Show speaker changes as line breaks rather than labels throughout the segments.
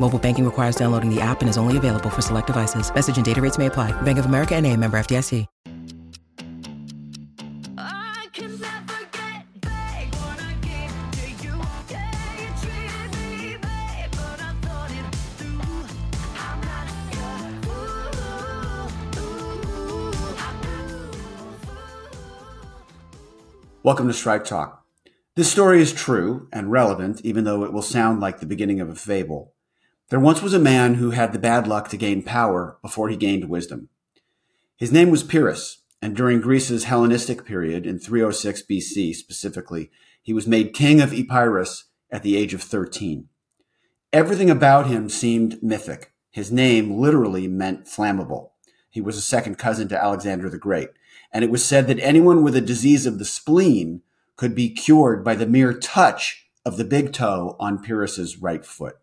Mobile banking requires downloading the app and is only available for select devices. Message and data rates may apply. Bank of America and a member FDIC.
I can never get back what I gave to you. Yeah, you treated me bad, but I thought it through. I'm not your
Welcome to Strike Talk. This story is true and relevant, even though it will sound like the beginning of a fable. There once was a man who had the bad luck to gain power before he gained wisdom. His name was Pyrrhus, and during Greece's Hellenistic period in 306 BC specifically, he was made king of Epirus at the age of 13. Everything about him seemed mythic. His name literally meant flammable. He was a second cousin to Alexander the Great, and it was said that anyone with a disease of the spleen could be cured by the mere touch of the big toe on Pyrrhus's right foot.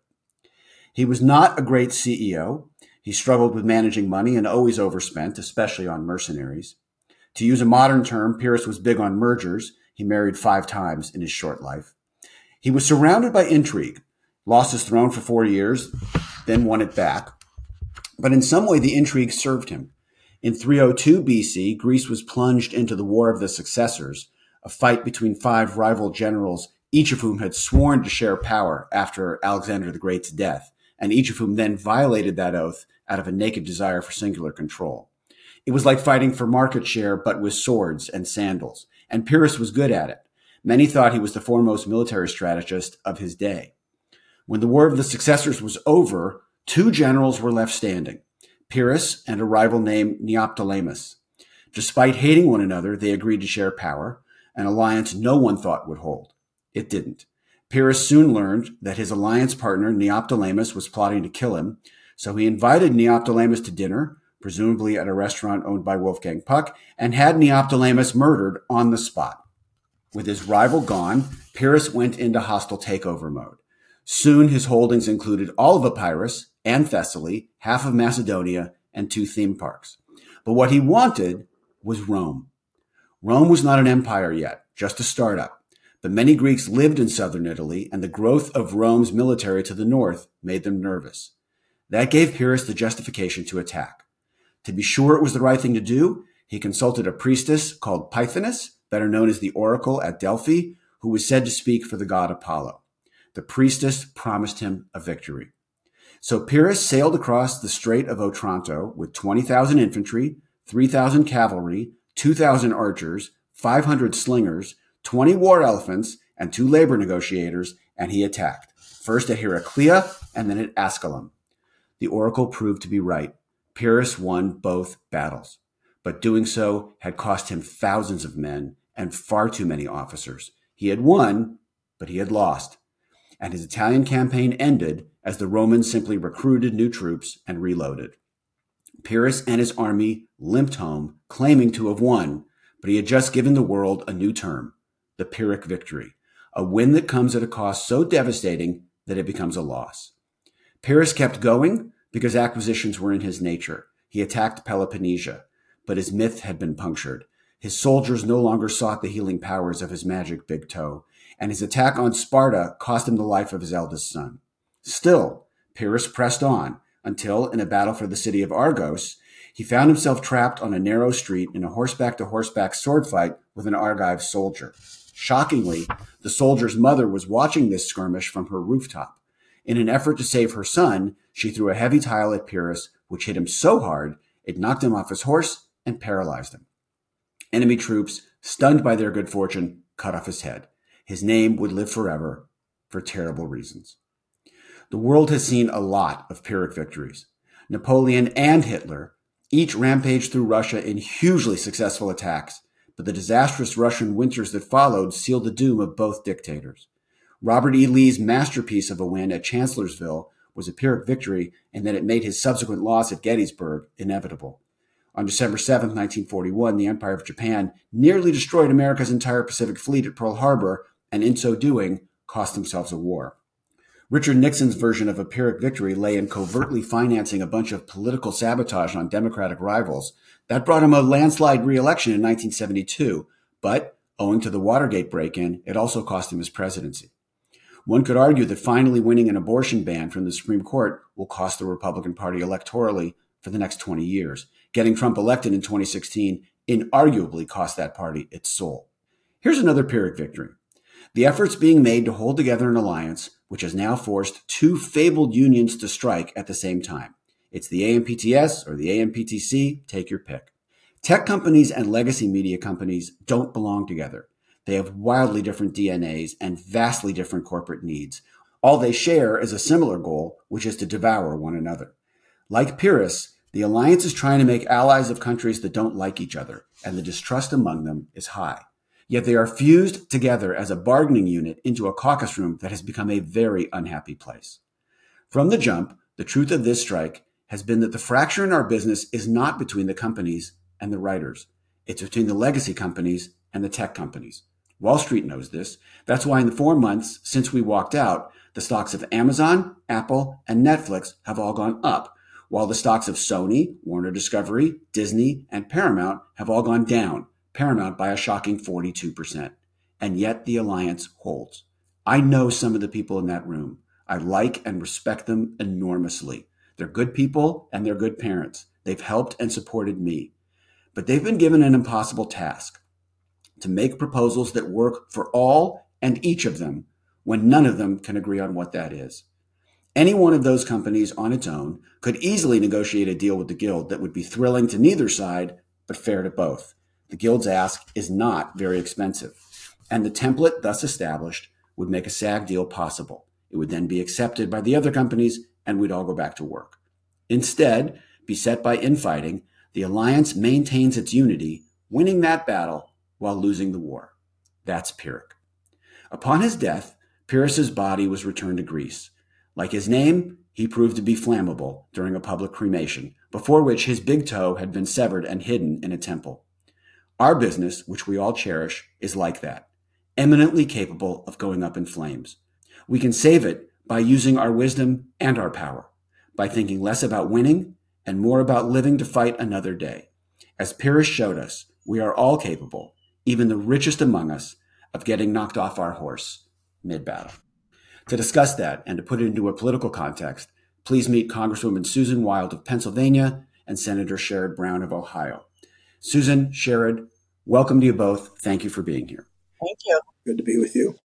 He was not a great CEO. He struggled with managing money and always overspent, especially on mercenaries. To use a modern term, Pyrrhus was big on mergers. He married five times in his short life. He was surrounded by intrigue, lost his throne for four years, then won it back. But in some way, the intrigue served him. In 302 BC, Greece was plunged into the War of the Successors, a fight between five rival generals, each of whom had sworn to share power after Alexander the Great's death, and each of whom then violated that oath out of a naked desire for singular control. It was like fighting for market share, but with swords and sandals, and Pyrrhus was good at it. Many thought he was the foremost military strategist of his day. When the War of the Successors was over, two generals were left standing Pyrrhus and a rival named Neoptolemus. Despite hating one another, they agreed to share power, an alliance no one thought would hold. It didn't. Pyrrhus soon learned that his alliance partner, Neoptolemus, was plotting to kill him, so he invited Neoptolemus to dinner, presumably at a restaurant owned by Wolfgang Puck, and had Neoptolemus murdered on the spot. With his rival gone, Pyrrhus went into hostile takeover mode. Soon his holdings included all of Epirus and Thessaly, half of Macedonia, and two theme parks. But what he wanted was Rome. Rome was not an empire yet, just a startup. But many Greeks lived in southern Italy, and the growth of Rome's military to the north made them nervous. That gave Pyrrhus the justification to attack. To be sure it was the right thing to do, he consulted a priestess called Pythoness, better known as the Oracle at Delphi, who was said to speak for the god Apollo. The priestess promised him a victory. So Pyrrhus sailed across the Strait of Otranto with 20,000 infantry, 3,000 cavalry, 2,000 archers, 500 slingers, 20 war elephants, and two labor negotiators, and he attacked, first at Heraclea and then at Asculum. The oracle proved to be right. Pyrrhus won both battles, but doing so had cost him thousands of men and far too many officers. He had won, but he had lost. And his Italian campaign ended as the Romans simply recruited new troops and reloaded. Pyrrhus and his army limped home, claiming to have won, but he had just given the world a new term, the Pyrrhic victory, a win that comes at a cost so devastating that it becomes a loss. Pyrrhus kept going because acquisitions were in his nature. He attacked Peloponnesia, but his myth had been punctured. His soldiers no longer sought the healing powers of his magic big toe, and his attack on Sparta cost him the life of his eldest son. Still, Pyrrhus pressed on until, in a battle for the city of Argos, he found himself trapped on a narrow street in a horseback to horseback sword fight with an Argive soldier. Shockingly, the soldier's mother was watching this skirmish from her rooftop. In an effort to save her son, she threw a heavy tile at Pyrrhus, which hit him so hard it knocked him off his horse and paralyzed him. Enemy troops, stunned by their good fortune, cut off his head. His name would live forever for terrible reasons. The world has seen a lot of Pyrrhic victories. Napoleon and Hitler each rampaged through Russia in hugely successful attacks, but the disastrous Russian winters that followed sealed the doom of both dictators. Robert E. Lee's masterpiece of a win at Chancellorsville was a Pyrrhic victory and that it made his subsequent loss at Gettysburg inevitable. On December 7, 1941, the Empire of Japan nearly destroyed America's entire Pacific Fleet at Pearl Harbor, and in so doing, cost themselves a war. Richard Nixon's version of a Pyrrhic victory lay in covertly financing a bunch of political sabotage on Democratic rivals. That brought him a landslide reelection in 1972, but owing to the Watergate break in, it also cost him his presidency. One could argue that finally winning an abortion ban from the Supreme Court will cost the Republican Party electorally for the next 20 years. Getting Trump elected in 2016 inarguably cost that party its soul. Here's another Pyrrhic victory. The efforts being made to hold together an alliance, which has now forced two fabled unions to strike at the same time. It's the AMPTP or the AMPTC, take your pick. Tech companies and legacy media companies don't belong together. They have wildly different DNAs and vastly different corporate needs. All they share is a similar goal, which is to devour one another. Like Pyrrhus, the alliance is trying to make allies of countries that don't like each other, and the distrust among them is high. Yet they are fused together as a bargaining unit into a caucus room that has become a very unhappy place. From the jump, the truth of this strike has been that the fracture in our business is not between the companies and the writers. It's between the legacy companies and the tech companies. Wall Street knows this. That's why in the four months since we walked out, the stocks of Amazon, Apple, and Netflix have all gone up, while the stocks of Sony, Warner Discovery, Disney, and Paramount have all gone down, Paramount by a shocking 42%. And yet the alliance holds. I know some of the people in that room. I like and respect them enormously. They're good people and they're good parents. They've helped and supported me. But they've been given an impossible task to make proposals that work for all and each of them when none of them can agree on what that is. Any one of those companies on its own could easily negotiate a deal with the Guild that would be thrilling to neither side, but fair to both. The Guild's ask is not very expensive, and the template thus established would make a SAG deal possible. It would then be accepted by the other companies, and we'd all go back to work. Instead, beset by infighting, the alliance maintains its unity, winning that battle while losing the war. That's Pyrrhic. Upon his death, Pyrrhus's body was returned to Greece. Like his name, he proved to be flammable during a public cremation, before which his big toe had been severed and hidden in a temple. Our business, which we all cherish, is like that, eminently capable of going up in flames. We can save it by using our wisdom and our power, by thinking less about winning and more about living to fight another day. As Pyrrhus showed us, we are all capable, even the richest among us, of getting knocked off our horse mid battle. To discuss that and to put it into a political context, please meet Congresswoman Susan Wild of Pennsylvania and Senator Sherrod Brown of Ohio. Susan, Sherrod, welcome to you both. Thank you for being here.
Thank you.
Good to be with you.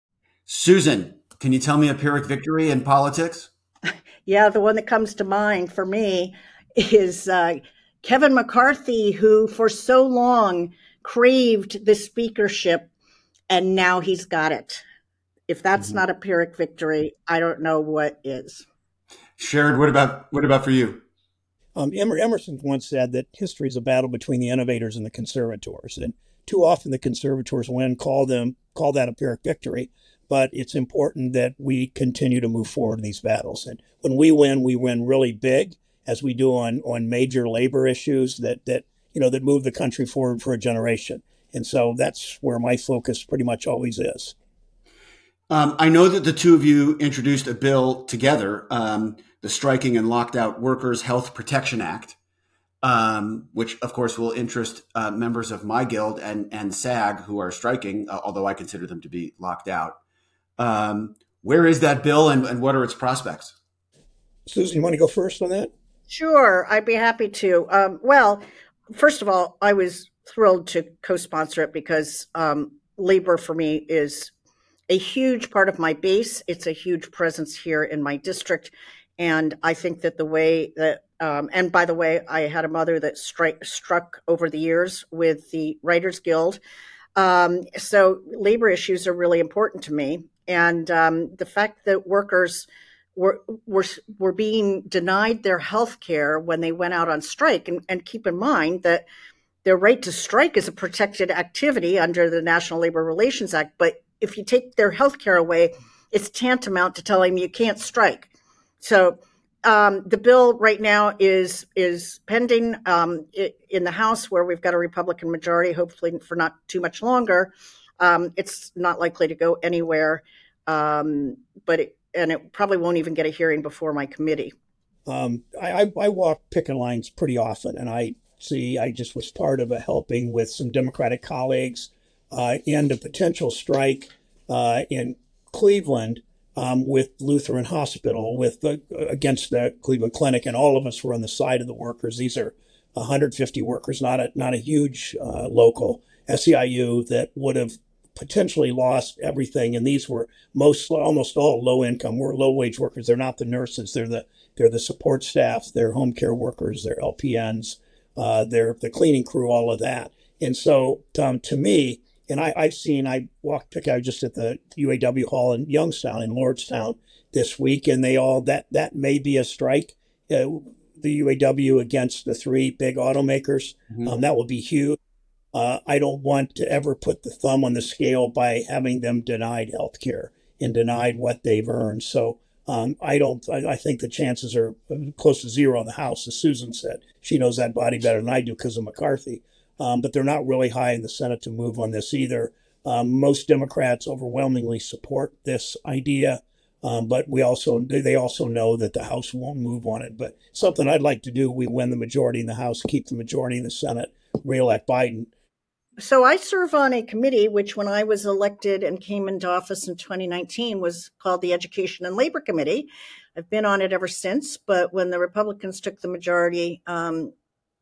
Susan, can you tell me a Pyrrhic victory in politics?
Yeah, the one that comes to mind for me is uh, Kevin McCarthy, who for so long craved the speakership, and now he's got it. If that's not a Pyrrhic victory, I don't know what is.
Sherrod, what about what about for you?
Um, Emerson once said that history is a battle between the innovators and the conservators, and too often the conservators win. Call them call that a Pyrrhic victory, but it's important that we continue to move forward in these battles. And when we win, we win really big, as we do on on major labor issues that that you know that move the country forward for a generation. And so that's where my focus pretty much always is.
Um, I know that the two of you introduced a bill together, um, the Striking and Locked Out Workers Health Protection Act, um, which of course will interest uh, members of my guild and and SAG who are striking, uh, although I consider them to be locked out. Um, where is that bill, and, and what are its prospects?
Susan, you want to go first on that?
Sure, I'd be happy to. Um, well, first of all, I was thrilled to co-sponsor it because um, labor for me is a huge part of my base. It's a huge presence here in my district, and I think that the way that Um, and by the way, I had a mother that strike, struck over the years with the Writers Guild. Um, so labor issues are really important to me. And um, the fact that workers were, were, were being denied their health care when they went out on strike, and, and keep in mind that their right to strike is a protected activity under the National Labor Relations Act. But if you take their health care away, it's tantamount to telling them you can't strike. So um, the bill right now is is pending um, in the House, where we've got a Republican majority. Hopefully, for not too much longer. Um, it's not likely to go anywhere, um, but it, and it probably won't even get a hearing before my committee.
Um, I, I, I walk picket lines pretty often, and I see I just was part of a helping with some Democratic colleagues uh, end a potential strike uh, in Cleveland um, with Lutheran Hospital with the, against the Cleveland Clinic, and all of us were on the side of the workers. These are 150 workers, not a not a huge uh, local SEIU that would have potentially lost everything. And these were most almost all low income, were low wage workers. They're not the nurses. They're the they're the support staff. They're home care workers. They're LPNs. Uh, they're the cleaning crew. All of that. And so um, to me, and I, I've seen I walked I was just at the UAW hall in Youngstown in Lordstown this week, and they all that that may be a strike. Uh, the UAW against the three big automakers.
Mhm.
Um, that will be huge. Uh, I don't want to ever put the thumb on the scale by having them denied health care and denied what they've earned. So um, I don't. I, I think the chances are close to zero in the House, as Susan said. She knows that body better than I do because of McCarthy. Um, but they're not really high in the Senate to move on this either. Um, most Democrats overwhelmingly support this idea, um, but we also they also know that the House won't move on it. But something I'd like to do: we win the majority in the House, keep the majority in the Senate, reelect Biden.
So I serve on a committee which, when I was elected and came into office in 2019, was called the Education and Labor Committee. I've been on it ever since. But when the Republicans took the majority um,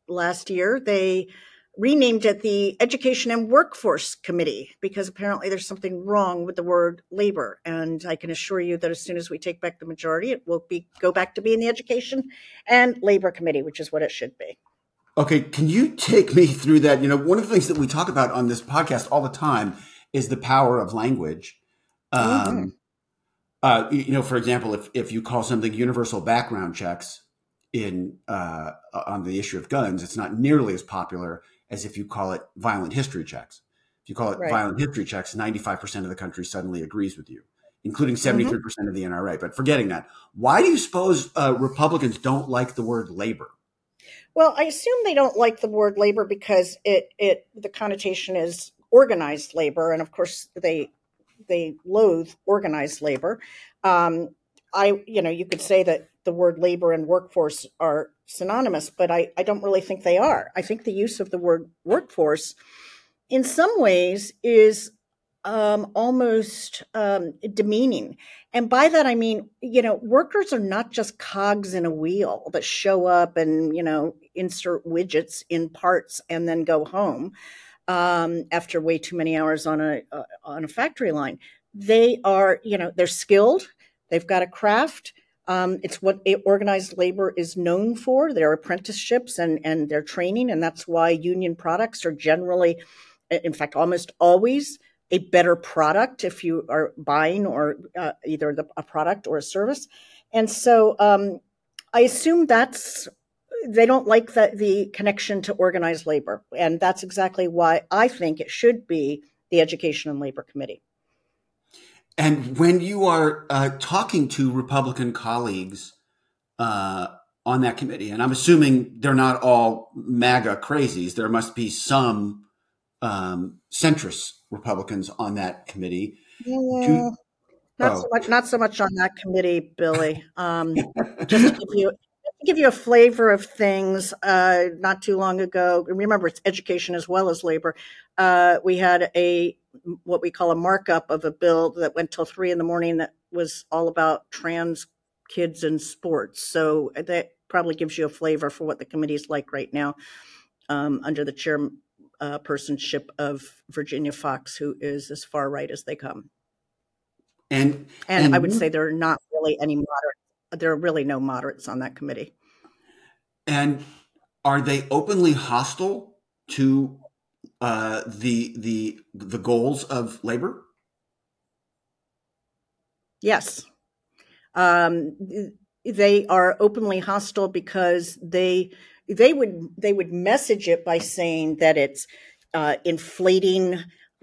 last year, they renamed it the Education and Workforce Committee because apparently there's something wrong with the word labor. And I can assure you that as soon as we take back the majority, it will be go back to being the Education and Labor Committee, which is what it should be.
Okay, can you take me through that? You know, one of the things that we talk about on this podcast all the time is the power of language. Um, uh, you you know, for example, if if you call something universal background checks in uh, on the issue of guns, it's not nearly as popular as if you call it violent history checks. If you call it
Right.
violent history checks, ninety five percent of the country suddenly agrees with you, including seventy three percent of the NRA. But forgetting that, why do you suppose uh, Republicans don't like the word labor?
Well, I assume they don't like the word labor because it it the connotation is organized labor, and of course they they loathe organized labor. Um, I you know you could say that the word labor and workforce are synonymous, but I I don't really think they are. I think the use of the word workforce, in some ways, is um, almost um, demeaning. And by that, I mean, you know, workers are not just cogs in a wheel that show up and, you know, insert widgets in parts and then go home um, after way too many hours on a, uh, on a factory line. They are, you know, they're skilled, they've got a craft. Um, it's what organized labor is known for their apprenticeships and, and their training. And that's why union products are generally, in fact, almost always a better product if you are buying or uh, either the, a product or a service. And so um, I assume that's they don't like the, the connection to organized labor. And that's exactly why I think it should be the Education and Labor Committee.
And when you are uh, talking to Republican colleagues uh, on that committee, and I'm assuming they're not all MAGA crazies, there must be some um, centrist Republicans on that committee.
Yeah, not
oh.
so much. Not so much on that committee, Billy. Um, just to give you to give you a flavor of things. Uh, not too long ago, remember it's education as well as labor. Uh, we had a what we call a markup of a bill that went till three in the morning that was all about trans kids in sports. So that probably gives you a flavor for what the committee is like right now um, under the chairpersonship uh, of Virginia Foxx, who is as far right as they come.
And
And, I would say there are not really any moderate. There are really no moderates on that committee.
And are they openly hostile to uh, the the the goals of labor?
Yes. Um, they are openly hostile because they they would they would message it by saying that it's uh, inflating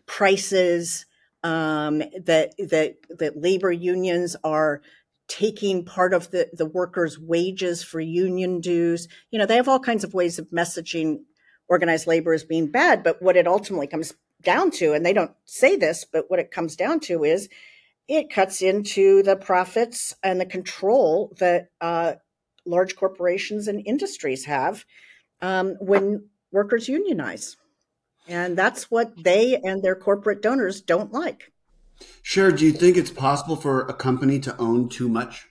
prices, um, that that that labor unions are taking part of the, the workers' wages for union dues. You know, they have all kinds of ways of messaging organized labor as being bad, but what it ultimately comes down to, and they don't say this, but what it comes down to is it cuts into the profits and the control that uh, large corporations and industries have um, when workers unionize. And that's what they and their corporate donors don't like.
Sure. Do you think it's possible for a company to own too much?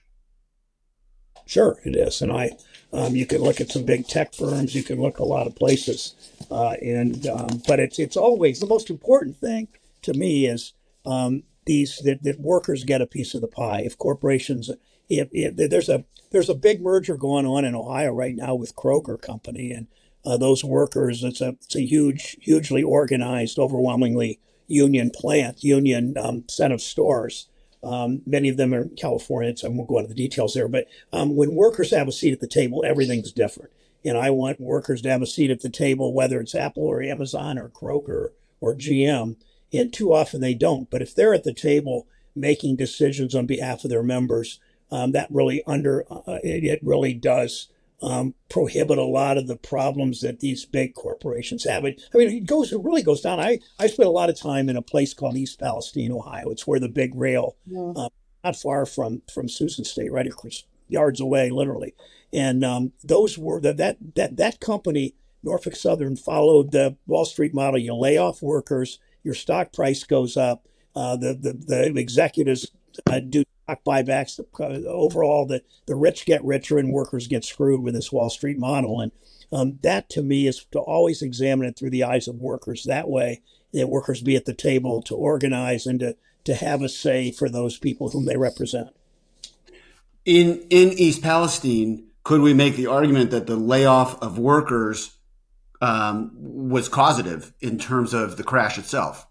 Sure, it is, and I. Um, you can look at some big tech firms. You can look a lot of places, uh, and um, but it's it's always the most important thing to me is um, these that, that workers get a piece of the pie. If corporations, if, if there's a there's a big merger going on in Ohio right now with Kroger Company, and uh, those workers, it's a it's a huge, hugely organized, overwhelmingly union plant, union um, set of stores. Um, many of them are in California, so I won't go into the details there. But um, when workers have a seat at the table, everything's different. And I want workers to have a seat at the table, whether it's Apple or Amazon or Kroger or GM. And too often they don't. But if they're at the table making decisions on behalf of their members, um, that really under uh, it, it really does um, prohibit a lot of the problems that these big corporations have. It, I mean, it goes, it really goes down. I, I spent a lot of time in a place called East Palestine, Ohio. It's where the big rail, uh, not far from from Susan State, right across yards away, literally. And um, those were that that that that company, Norfolk Southern, followed the Wall Street model. You lay off workers, your stock price goes up. Uh, the, the the executives uh, do buybacks. The, overall, the, the rich get richer and workers get screwed with this Wall Street model. And um, that to me is to always examine it through the eyes of workers. That way, that workers be at the table to organize and to, to have a say for those people whom they represent.
In in East Palestine, could we make the argument that the layoff of workers um, was causative in terms of the crash itself?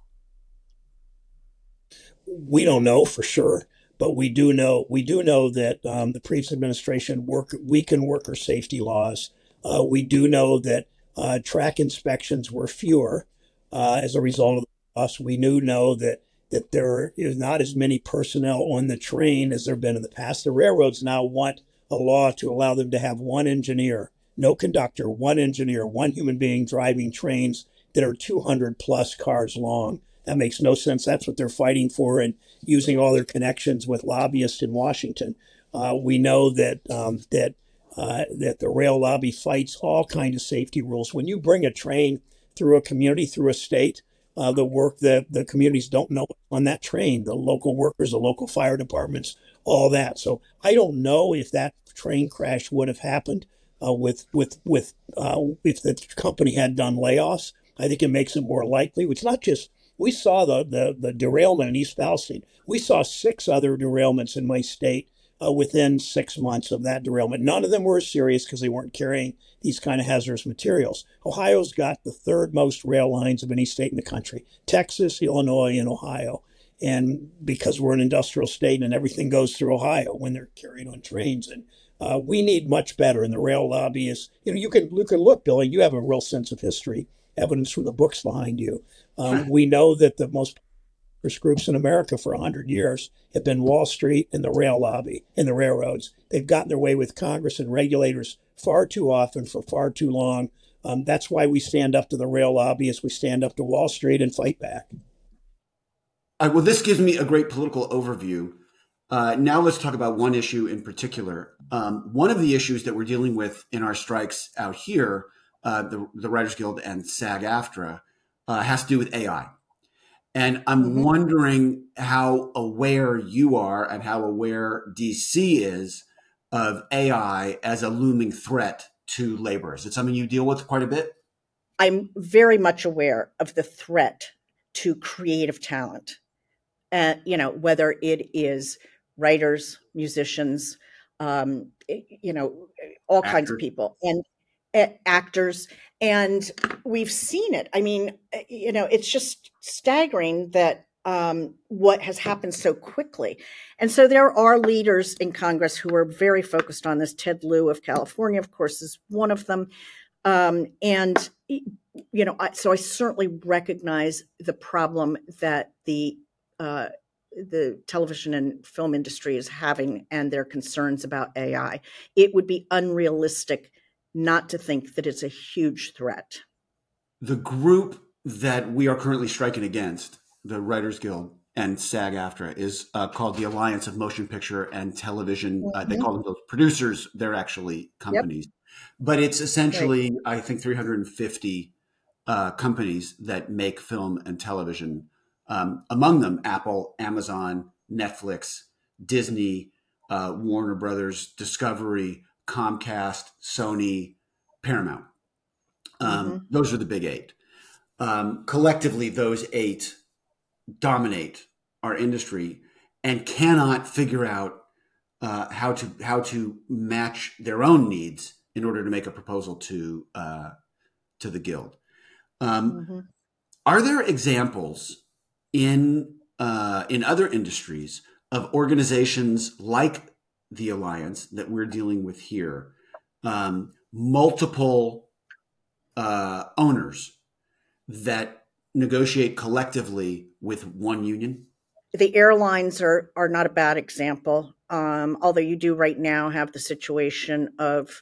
We don't know for sure, but we do know we do know that um, the previous administration work weakened worker safety laws. Uh, we do know that uh, track inspections were fewer uh, as a result of us. We do know that that there is not as many personnel on the train as there have been in the past. The railroads now want a law to allow them to have one engineer, no conductor, one engineer, one human being driving trains that are 200 plus cars long. That makes no sense. That's what they're fighting for and using all their connections with lobbyists in Washington. Uh, we know that um, that uh, that the rail lobby fights all kinds of safety rules. When you bring a train through a community, through a state, uh, the work that the communities don't know on that train, the local workers, the local fire departments, all that. So I don't know if that train crash would have happened uh, with with with uh, if the company had done layoffs. I think it makes it more likely. It's not just we saw the the, the derailment in East Palestine. We saw six other derailments in my state uh, within six months of that derailment. None of them were serious because they weren't carrying these kind of hazardous materials. Ohio's got the third most rail lines of any state in the country: Texas, Illinois, and Ohio. And because we're an industrial state and everything goes through Ohio when they're carried on trains, and uh, we need much better. And the rail lobby is, you know, you can you can look, Billy. You have a real sense of history, evidence from the books behind you. Um, we know that the most prosperous groups in America for 100 years have been Wall Street and the rail lobby and the railroads. They've gotten their way with Congress and regulators far too often for far too long. Um, that's why we stand up to the rail lobby as We stand up to Wall Street and fight back.
Well, this gives me a great political overview. Uh, now let's talk about one issue in particular. Um, one of the issues that we're dealing with in our strikes out here, uh, the, the Writers Guild and SAG-AFTRA, uh, has to do with AI. And I'm
Mhm.
wondering how aware you are and how aware DC is of AI as a looming threat to labor. Is it something you deal with quite a bit?
I'm very much aware of the threat to creative talent. And, you know, whether it is writers, musicians, um, eh, you know, all kinds of people. And actors, and we've seen it. I mean, eh, you know, it's just staggering that um, what has happened so quickly. And so there are leaders in Congress who are very focused on this. Ted Lieu of California, of course, is one of them. Um, and you know, I, so I certainly recognize the problem that the uh, the television and film industry is having and their concerns about AI. It would be unrealistic not to think that it's a huge threat.
The group that we are currently striking against, the Writers Guild and SAG AFTRA, is uh, called the Alliance of Motion Picture and Television. Uh, they
Mhm.
call themselves producers. They're actually companies. But it's essentially, I think, 350 uh, companies that make film and television. Um, among them, Apple, Amazon, Netflix, Disney, uh, Warner Brothers, Discovery, Comcast, Sony, Paramount. Um, Those are the big eight. Um, collectively, those eight dominate our industry and cannot figure out uh, how to how to match their own needs in order to make a proposal to uh, to the guild. Um,
Mhm.
are there examples in uh, in other industries of organizations like the alliance that we're dealing with here, um, multiple uh, owners that negotiate collectively with one union?
The airlines are are not a bad example. Um, although you do right now have the situation of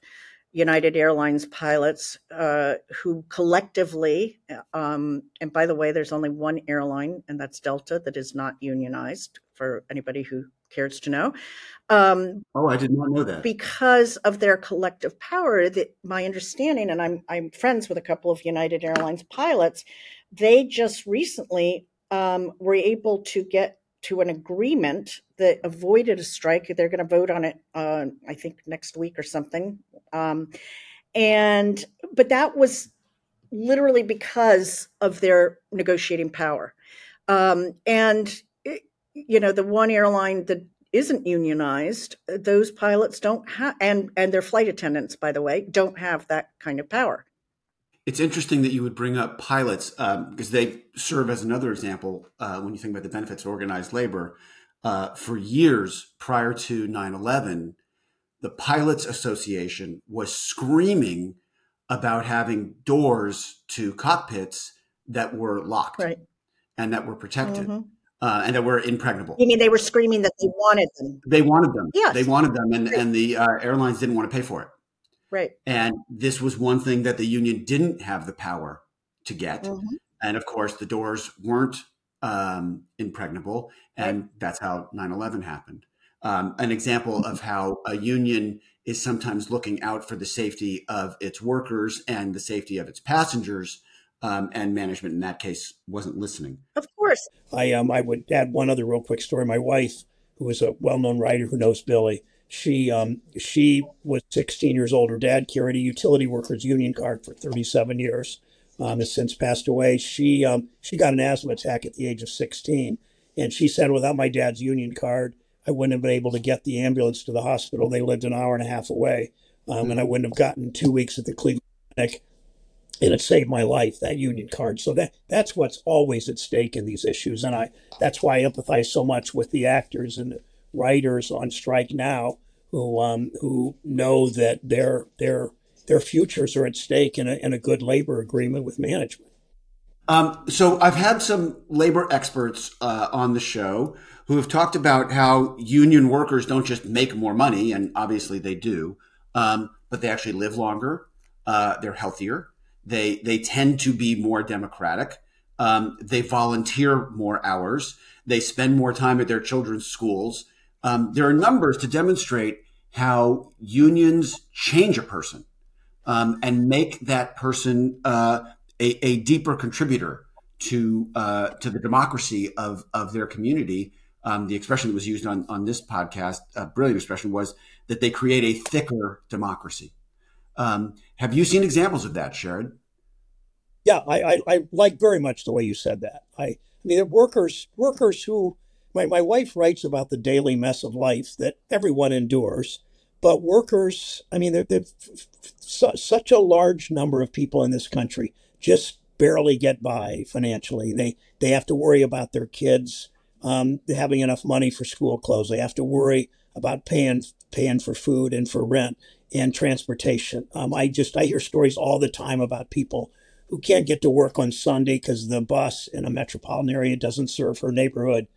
United Airlines pilots uh, who collectively, um, and by the way, there's only one airline, and that's Delta, that is not unionized. For anybody who cares to know, um,
Oh, I did not know that.
because of their collective power that my understanding and I'm I'm friends with a couple of United Airlines pilots they just recently um, were able to get to an agreement that avoided a strike. They're going to vote on it uh, I think next week or something. Um, and but that was literally because of their negotiating power. Um, and it, you know the one airline that isn't unionized those pilots don't have and and their flight attendants by the way don't have that kind of power
It's interesting that you would bring up pilots um, because they serve as another example uh, when you think about the benefits of organized labor. Uh, for years prior to 9 11, the Pilots Association was screaming about having doors to cockpits that were locked
right
and that were protected
Mhm.
uh, and that were impregnable.
you mean they were screaming that they wanted them
They wanted them.
Yes.
They wanted them, and, and the uh, airlines didn't want to pay for it.
Right
And this was one thing that the union didn't have the power to get.
Mhm.
And of course, the doors weren't um, impregnable. And that's how 9 11 happened. Um, an example of how a union is sometimes looking out for the safety of its workers and the safety of its passengers. Um, and management in that case wasn't listening.
of course
I um I would add one other real quick story. My wife, who is a well-known writer who knows Billy, she um she was 16 years old. Her dad carried a utility workers union card for 37 years. Um, has since passed away. She um she got an asthma attack at the age of 16, and she said without my dad's union card, I wouldn't have been able to get the ambulance to the hospital. They lived an hour and a half away, um, and I wouldn't have gotten two weeks at the Cleveland Clinic and it saved my life that union card so that that's what's always at stake in these issues and i that's why i empathize so much with the actors and writers on strike now who um who know that their their their futures are at stake in a, in a good labor agreement with management
Um, so I've had some labor experts uh, on the show who have talked about how union workers don't just make more money, and obviously they do, um, but they actually live longer. Uh, they're healthier. They they tend to be more democratic. Um, they volunteer more hours. They spend more time at their children's schools. Um, there are numbers to demonstrate how unions change a person um, and make that person uh, a, a deeper contributor to uh, to the democracy of of their community. Um, the expression that was used on on this podcast, a brilliant expression, was that they create a thicker democracy. Um, have you seen examples of that, Sherrod?
yeah I, I i like very much the way you said that i i mean workers workers who my, my wife writes about the daily mess of life that everyone endures but workers, I mean, they're su- such a large number of people in this country just barely get by financially. They they have to worry about their kids um, having enough money for school clothes. They have to worry about paying paying for food and for rent and transportation. Um, I just I hear stories all the time about people who can't get to work on Sunday because the bus in a metropolitan area doesn't serve her neighborhood.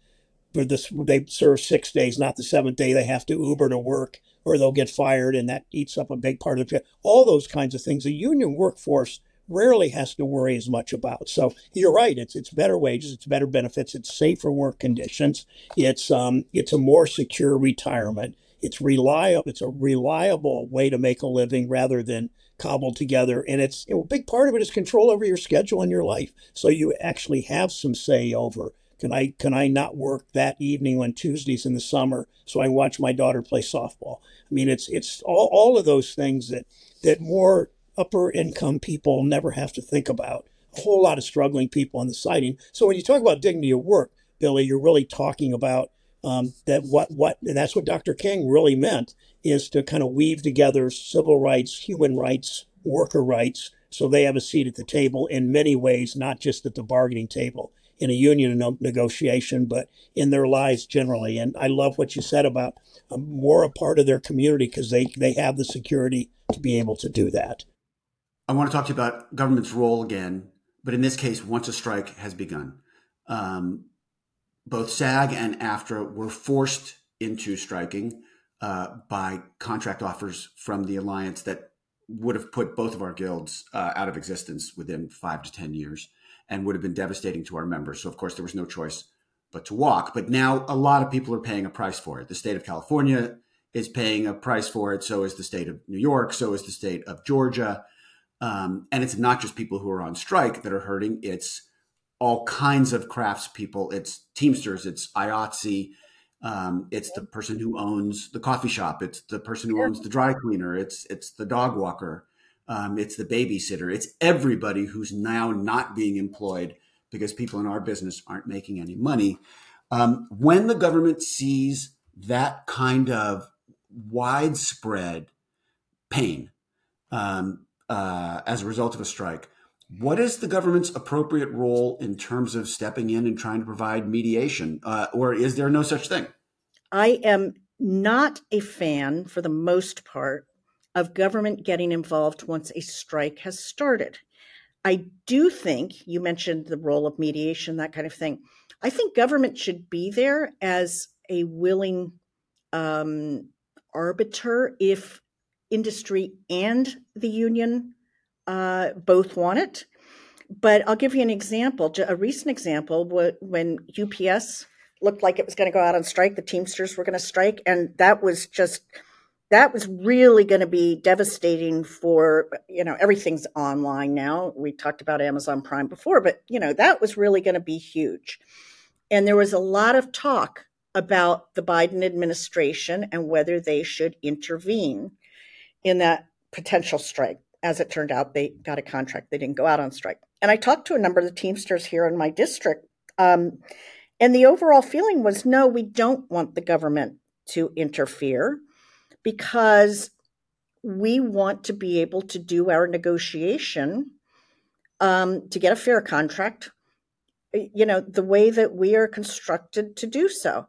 This, they serve six days, not the seventh day. They have to Uber to work, or they'll get fired, and that eats up a big part of it. All those kinds of things. The union workforce rarely has to worry as much about. So you're right. It's it's better wages, it's better benefits, it's safer work conditions, it's um it's a more secure retirement. It's reliable. It's a reliable way to make a living rather than cobbled together. And it's a big part of it is control over your schedule and your life. So you actually have some say over. Can I can I not work that evening on Tuesdays in the summer so I watch my daughter play softball? I mean, it's it's all, all of those things that that more upper income people never have to think about. A whole lot of struggling people on the siding. So when you talk about dignity of work, Billy, you're really talking about um, that what what and that's what Dr. King really meant is to kind of weave together civil rights, human rights, worker rights, so they have a seat at the table in many ways, not just at the bargaining table in a union negotiation, but in their lives generally. And I love what you said about um, more a part of their community because they they have the security to be able to do that.
I want to talk to you about government's role again, but in this case, once a strike has begun. Um, both SAG and AFTRA were forced into striking uh, by contract offers from the alliance that would have put both of our guilds uh, out of existence within five to 10 years and would have been devastating to our members. So, of course, there was no choice but to walk. But now a lot of people are paying a price for it. The state of California is paying a price for it. So is the state of New York. So is the state of Georgia. Um, and it's not just people who are on strike that are hurting. It's all kinds of craftspeople. It's Teamsters. It's IATSE. Um, it's the person who owns the coffee shop. It's the person who owns the dry cleaner. It's it's the dog walker. Um, it's the babysitter. It's everybody who's now not being employed because people in our business aren't making any money. Um, when the government sees that kind of widespread pain um, uh, as a result of a strike, what is the government's appropriate role in terms of stepping in and trying to provide mediation, uh, or is there no such thing?
I am not a fan, for the most part, of government getting involved once a strike has started. I do think you mentioned the role of mediation, that kind of thing. I think government should be there as a willing um, arbiter if industry and the union uh, both want it. But I'll give you an example, a recent example wh- when UPS looked like it was going to go out on strike, the Teamsters were going to strike, and that was just that was really going to be devastating for you know everything's online now. We talked about amazon prime before but you know that was really going to be huge. And there was a lot of talk about the biden administration and whether they should intervene in that potential strike. As it turned out they got a contract. They didn't go out on strike. And i talked to a number of the teamsters here in my district um, and the overall feeling was no we don't want the government to interfere because we want to be able to do our negotiation um, to get a fair contract, you know, the way that we are constructed to do so.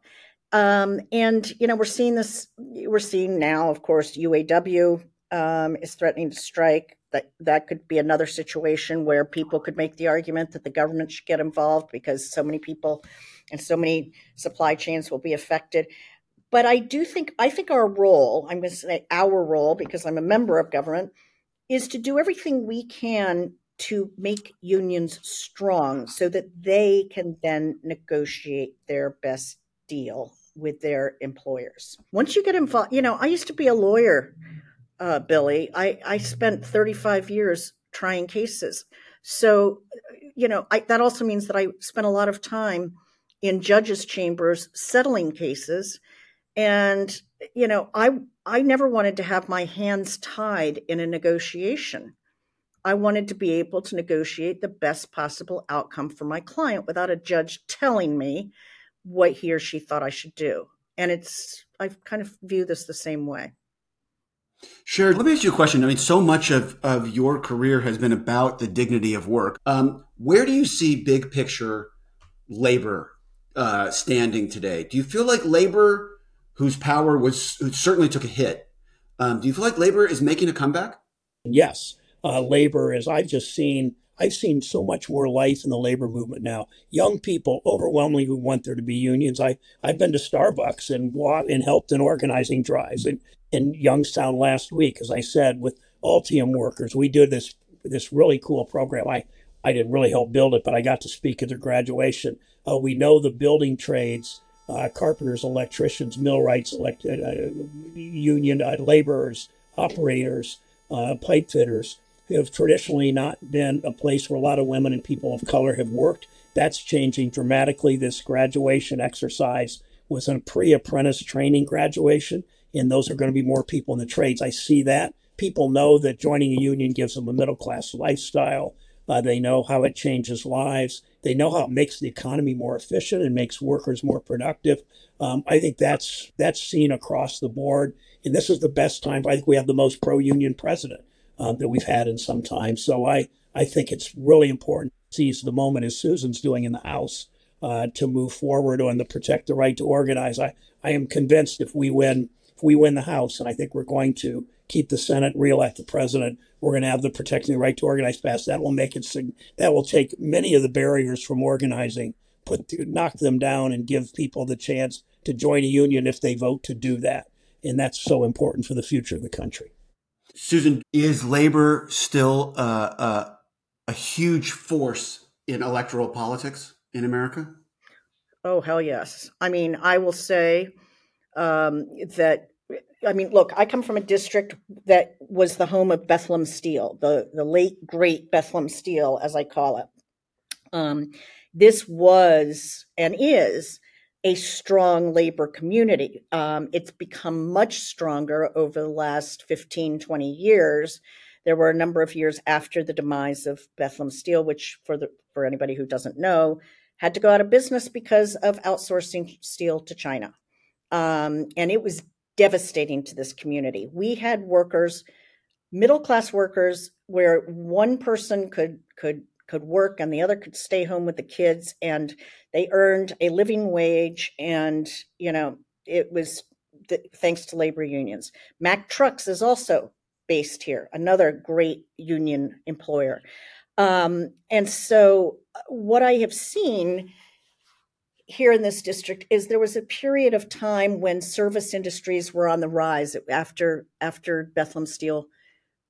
Um, and, you know, we're seeing this, we're seeing now, of course, UAW um, is threatening to strike. That, that could be another situation where people could make the argument that the government should get involved because so many people and so many supply chains will be affected but I do think I think our role, I'm going to say our role because I'm a member of government, is to do everything we can to make unions strong so that they can then negotiate their best deal with their employers. Once you get involved, you know, I used to be a lawyer, uh, Billy. I, I spent 35 years trying cases. So, you know, I, that also means that I spent a lot of time in judges' chambers settling cases and you know i i never wanted to have my hands tied in a negotiation i wanted to be able to negotiate the best possible outcome for my client without a judge telling me what he or she thought i should do and it's i kind of view this the same way
Sure. Let me ask you a question. I mean, so much of, of your career has been about the dignity of work. Um, where do you see big picture labor uh, standing today? Do you feel like labor, whose power was who certainly took a hit, um, do you feel like labor is making a comeback?
Yes, uh, labor is. I've just seen. I've seen so much more life in the labor movement now. Young people overwhelmingly want there to be unions. I I've been to Starbucks and walked and helped in organizing drives in, in Youngstown last week, as I said, with Ultium workers. We did this this really cool program. I I didn't really help build it, but I got to speak at their graduation. Uh, we know the building trades, uh, carpenters, electricians, millwrights, elect, uh, union uh, laborers, operators, uh, pipe fitters have traditionally not been a place where a lot of women and people of color have worked. That's changing dramatically. This graduation exercise was a pre apprentice training graduation, and those are going to be more people in the trades. I see that. People know that joining a union gives them a middle class lifestyle. Uh, they know how it changes lives. They know how it makes the economy more efficient and makes workers more productive. Um, I think that's that's seen across the board. And this is the best time. I think we have the most pro-union president um, that we've had in some time. So I I think it's really important to seize the moment as Susan's doing in the House uh, to move forward on the protect the right to organize. I I am convinced if we win if we win the House, and I think we're going to keep the Senate, reelect the president, we're going to have the protecting the right to organize passed. That will make it that will take many of the barriers from organizing, put knock them down, and give people the chance to join a union if they vote to do that. And that's so important for the future of the country.
Susan, is labor still uh, uh, a huge force in electoral politics in America?
Oh, hell yes. I mean, I will say um, that, I mean, look, I come from a district that was the home of Bethlehem Steel, the, the late, great Bethlehem Steel, as I call it. Um, this was and is a strong labor community. Um, it's become much stronger over the last 15, 20 years. There were a number of years after the demise of Bethlehem Steel, which, for the for anybody who doesn't know, had to go out of business because of outsourcing steel to China. Um, and it was devastating to this community. We had workers, middle class workers, where one person could could could work and the other could stay home with the kids, and they earned a living wage. And you know, it was th- thanks to labor unions. Mack Trucks is also based here, another great union employer. Um, and so, uh, what I have seen here in this district is there was a period of time when service industries were on the rise after after Bethlehem Steel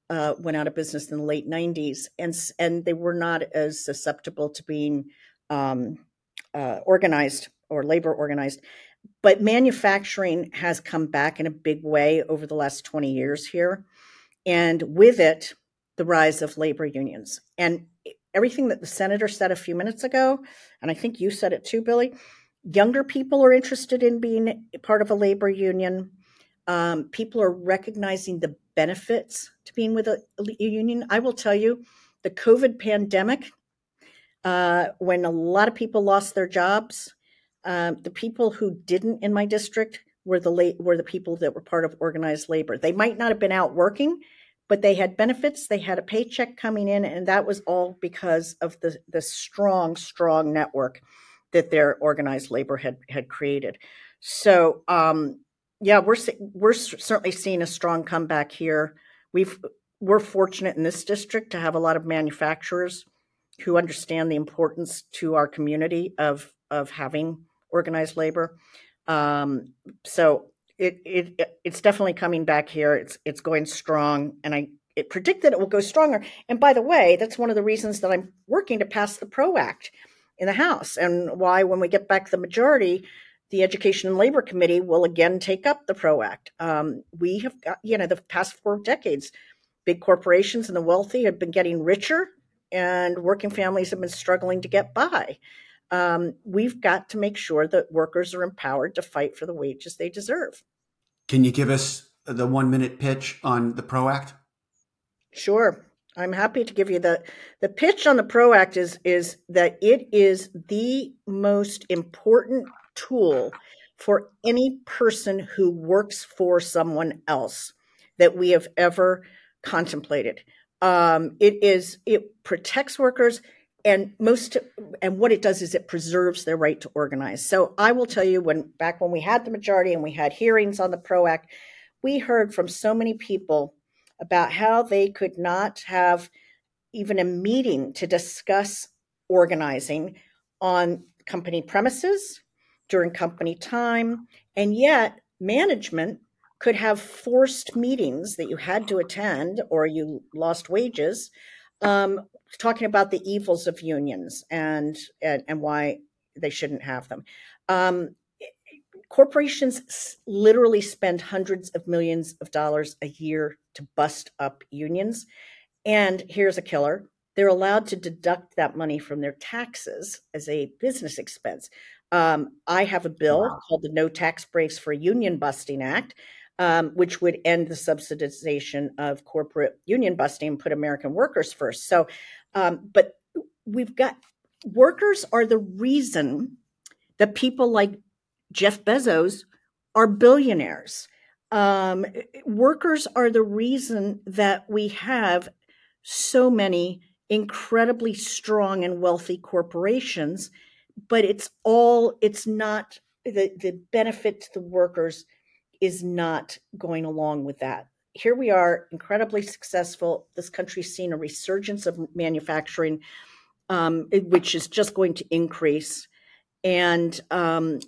uh, went out of business in the late 90s, and and they were not as susceptible to being um, uh, organized or labor organized. But manufacturing has come back in a big way over the last 20 years here, and with it, the rise of labor unions. And everything that the senator said a few minutes ago, and I think you said it too, Billy. Younger people are interested in being part of a labor union. Um, people are recognizing the benefits to being with a, a union. I will tell you, the COVID pandemic, uh, when a lot of people lost their jobs, um, the people who didn't in my district were the late were the people that were part of organized labor. They might not have been out working, but they had benefits. They had a paycheck coming in, and that was all because of the the strong, strong network that their organized labor had had created. So, um, yeah, we're we're certainly seeing a strong comeback here. We've we're fortunate in this district to have a lot of manufacturers who understand the importance to our community of of having organized labor. Um, so it, it it's definitely coming back here. It's it's going strong, and I it predict that it will go stronger. And by the way, that's one of the reasons that I'm working to pass the PRO Act in the House, and why when we get back the majority, the Education and Labor Committee will again take up the PRO Act. Um, we have got you know the past four decades, big corporations and the wealthy have been getting richer, and working families have been struggling to get by um, we've got to make sure that workers are empowered to fight for the wages they deserve.
Can you give us the one minute pitch on the PRO Act?
Sure. I'm happy to give you the the pitch on the PRO Act is is that it is the most important tool for any person who works for someone else that we have ever contemplated. Um, it is it protects workers and most and what it does is it preserves their right to organize. So I will tell you when back when we had the majority and we had hearings on the PRO Act, we heard from so many people about how they could not have even a meeting to discuss organizing on company premises during company time. And yet, management could have forced meetings that you had to attend or you lost wages, um, talking about the evils of unions and, and, and why they shouldn't have them. Um, corporations literally spend hundreds of millions of dollars a year to bust up unions. And here's a killer they're allowed to deduct that money from their taxes as a business expense. Um, I have a bill
Wow.
called the No Tax Breaks for Union Busting Act, um, which would end the subsidization of corporate union busting and put American workers first. So, um, but we've got workers are the reason that people like Jeff Bezos are billionaires. Um, workers are the reason that we have so many incredibly strong and wealthy corporations, but it's all, it's not, the, the benefit to the workers is not going along with that. Here we are, incredibly successful. This country's seen a resurgence of manufacturing, um, which is just going to increase. And um,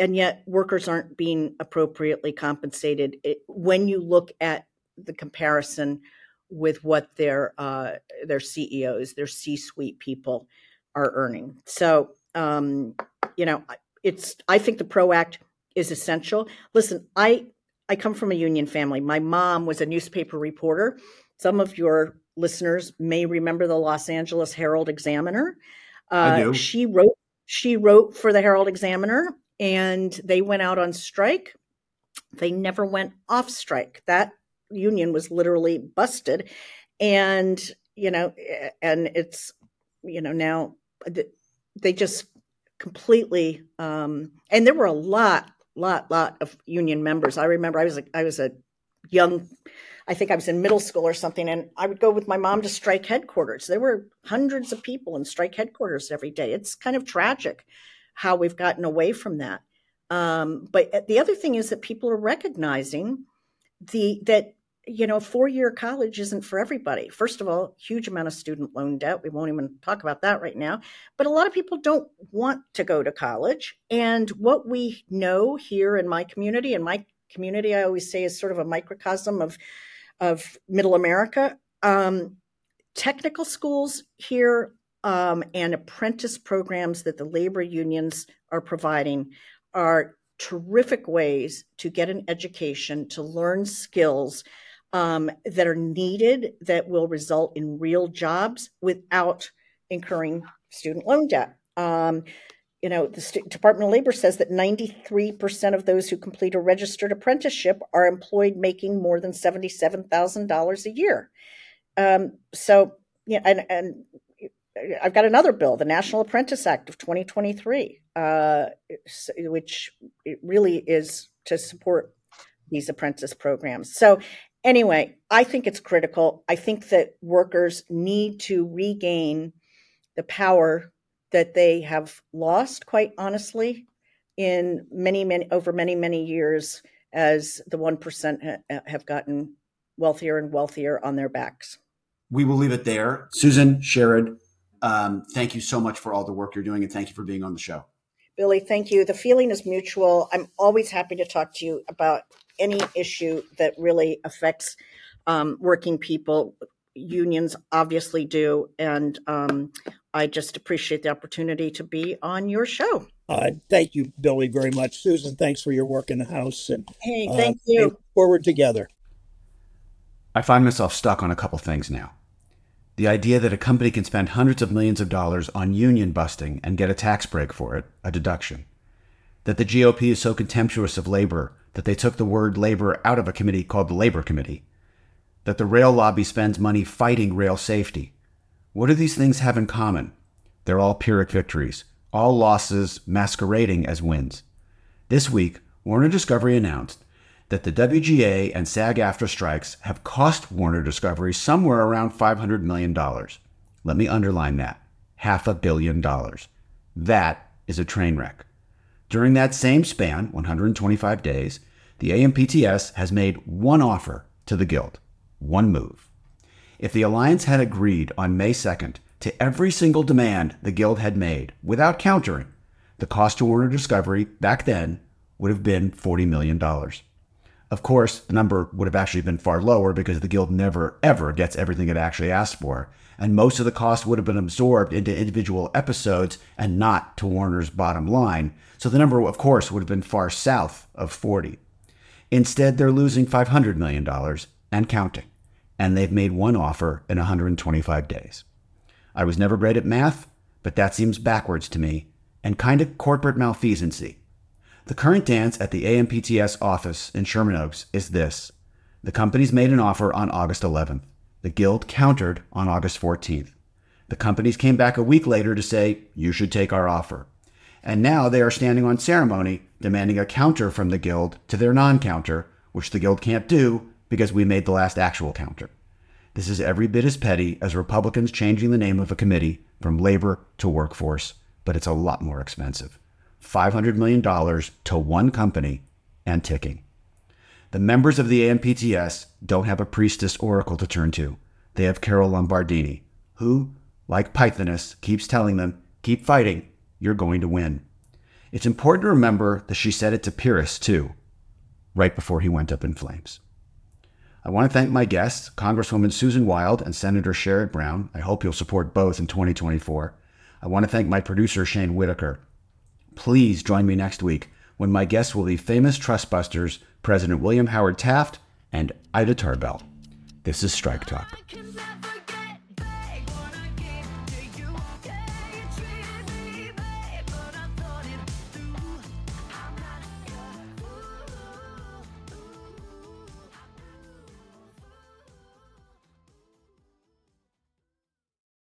and yet workers aren't being appropriately compensated it, when you look at the comparison with what their uh, their CEOs, their C-suite people are earning. So um, you know, it's I think the PRO Act is essential. Listen, I I come from a union family. My mom was a newspaper reporter. Some of your listeners may remember the Los Angeles Herald Examiner. Uh,
I do.
She wrote she wrote for the Herald Examiner, and they went out on strike. They never went off strike. That union was literally busted, and you know, and it's you know now they just completely um and there were a lot lot lot of union members. I remember i was a, i was a young i think i was in middle school or something and i would go with my mom to strike headquarters. There were hundreds of people in strike headquarters every day. It's kind of tragic how we've gotten away from that. Um, but the other thing is that people are recognizing the that you know four year college isn't for everybody. First of all huge amount of student loan debt. We won't even talk about that right now. But a lot of people don't want to go to college. And what we know here in my community and my community i always say is sort of a microcosm of of middle america um, technical schools here um, and apprentice programs that the labor unions are providing are terrific ways to get an education to learn skills um, that are needed that will result in real jobs without incurring student loan debt. Um, you know, the St- Department of Labor says that 93% of those who complete a registered apprenticeship are employed making more than $77,000 a year. Um, so, yeah, and, and I've got another bill, the National Apprentice Act of 2023, uh, which really is to support these apprentice programs. So, anyway, I think it's critical. I think that workers need to regain the power that they have lost, quite honestly, in many, many over many, many years as the one percent ha- have gotten wealthier and wealthier on their backs.
We will leave it there. Susan, Sherrod, um, thank you so much for all the work you're doing and thank you for being on the show.
Billy, thank you. The feeling is mutual. I'm always happy to talk to you about any issue that really affects um, working people. Unions obviously do. And um, I just appreciate the opportunity to be on your show.
Uh, thank you, Billy, very much. Susan, thanks for your work in the House. And
Hey,
uh,
thank you.
Forward together.
I find myself stuck on a couple things now. The idea that a company can spend hundreds of millions of dollars on union busting and get a tax break for it, a deduction. That the GOP is so contemptuous of labor that they took the word labor out of a committee called the Labor Committee. That the rail lobby spends money fighting rail safety. What do these things have in common? They're all Pyrrhic victories, all losses masquerading as wins. This week, Warner Discovery announced that the WGA and SAG AFTRA strikes have cost Warner Discovery somewhere around $500 million. Let me underline that half a billion dollars. That is a train wreck. During that same span, 125 days, the AMPTP has made one offer to the Guild, one move. If the Alliance had agreed on May 2nd to every single demand the Guild had made without countering, the cost to Warner Discovery back then would have been $40 million. Of course, the number would have actually been far lower because the Guild never, ever gets everything it actually asked for, and most of the cost would have been absorbed into individual episodes and not to Warner's bottom line, so the number, of course, would have been far south of 40. Instead, they're losing $500 million and counting, and they've made one offer in 125 days. I was never great at math, but that seems backwards to me and kind of corporate malfeasancy. The current dance at the AMPTP office in Sherman Oaks is this. The companies made an offer on August 11th. The Guild countered on August 14th. The companies came back a week later to say, you should take our offer. And now they are standing on ceremony demanding a counter from the Guild to their non counter, which the Guild can't do because we made the last actual counter. This is every bit as petty as Republicans changing the name of a committee from labor to workforce, but it's a lot more expensive. $500 million to one company and ticking. The members of the AMPTP don't have a priestess oracle to turn to. They have Carol Lombardini, who, like Pythoness, keeps telling them, keep fighting, you're going to win. It's important to remember that she said it to Pyrrhus, too, right before he went up in flames. I want to thank my guests, Congresswoman Susan Wild and Senator Sherrod Brown. I hope you'll support both in 2024. I want to thank my producer, Shane Whitaker. Please join me next week when my guests will be famous trustbusters President William Howard Taft and Ida Tarbell. This is Strike Talk.
I can never get back what I gave to you. Yeah, you treated me bad, but I thought it through. I'm not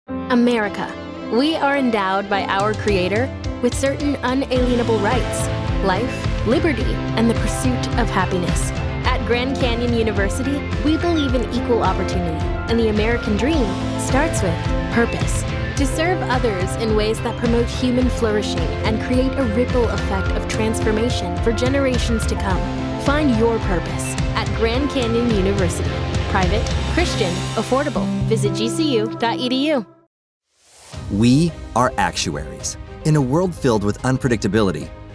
your
America. We are endowed by our Creator with certain unalienable rights life, liberty, and the pursuit of happiness. At Grand Canyon University, we believe in equal opportunity, and the American dream starts with purpose. To serve others in ways that promote human flourishing and create a ripple effect of transformation for generations to come. Find your purpose at Grand Canyon University. Private, Christian, affordable. Visit gcu.edu.
We are actuaries. In a world filled with unpredictability,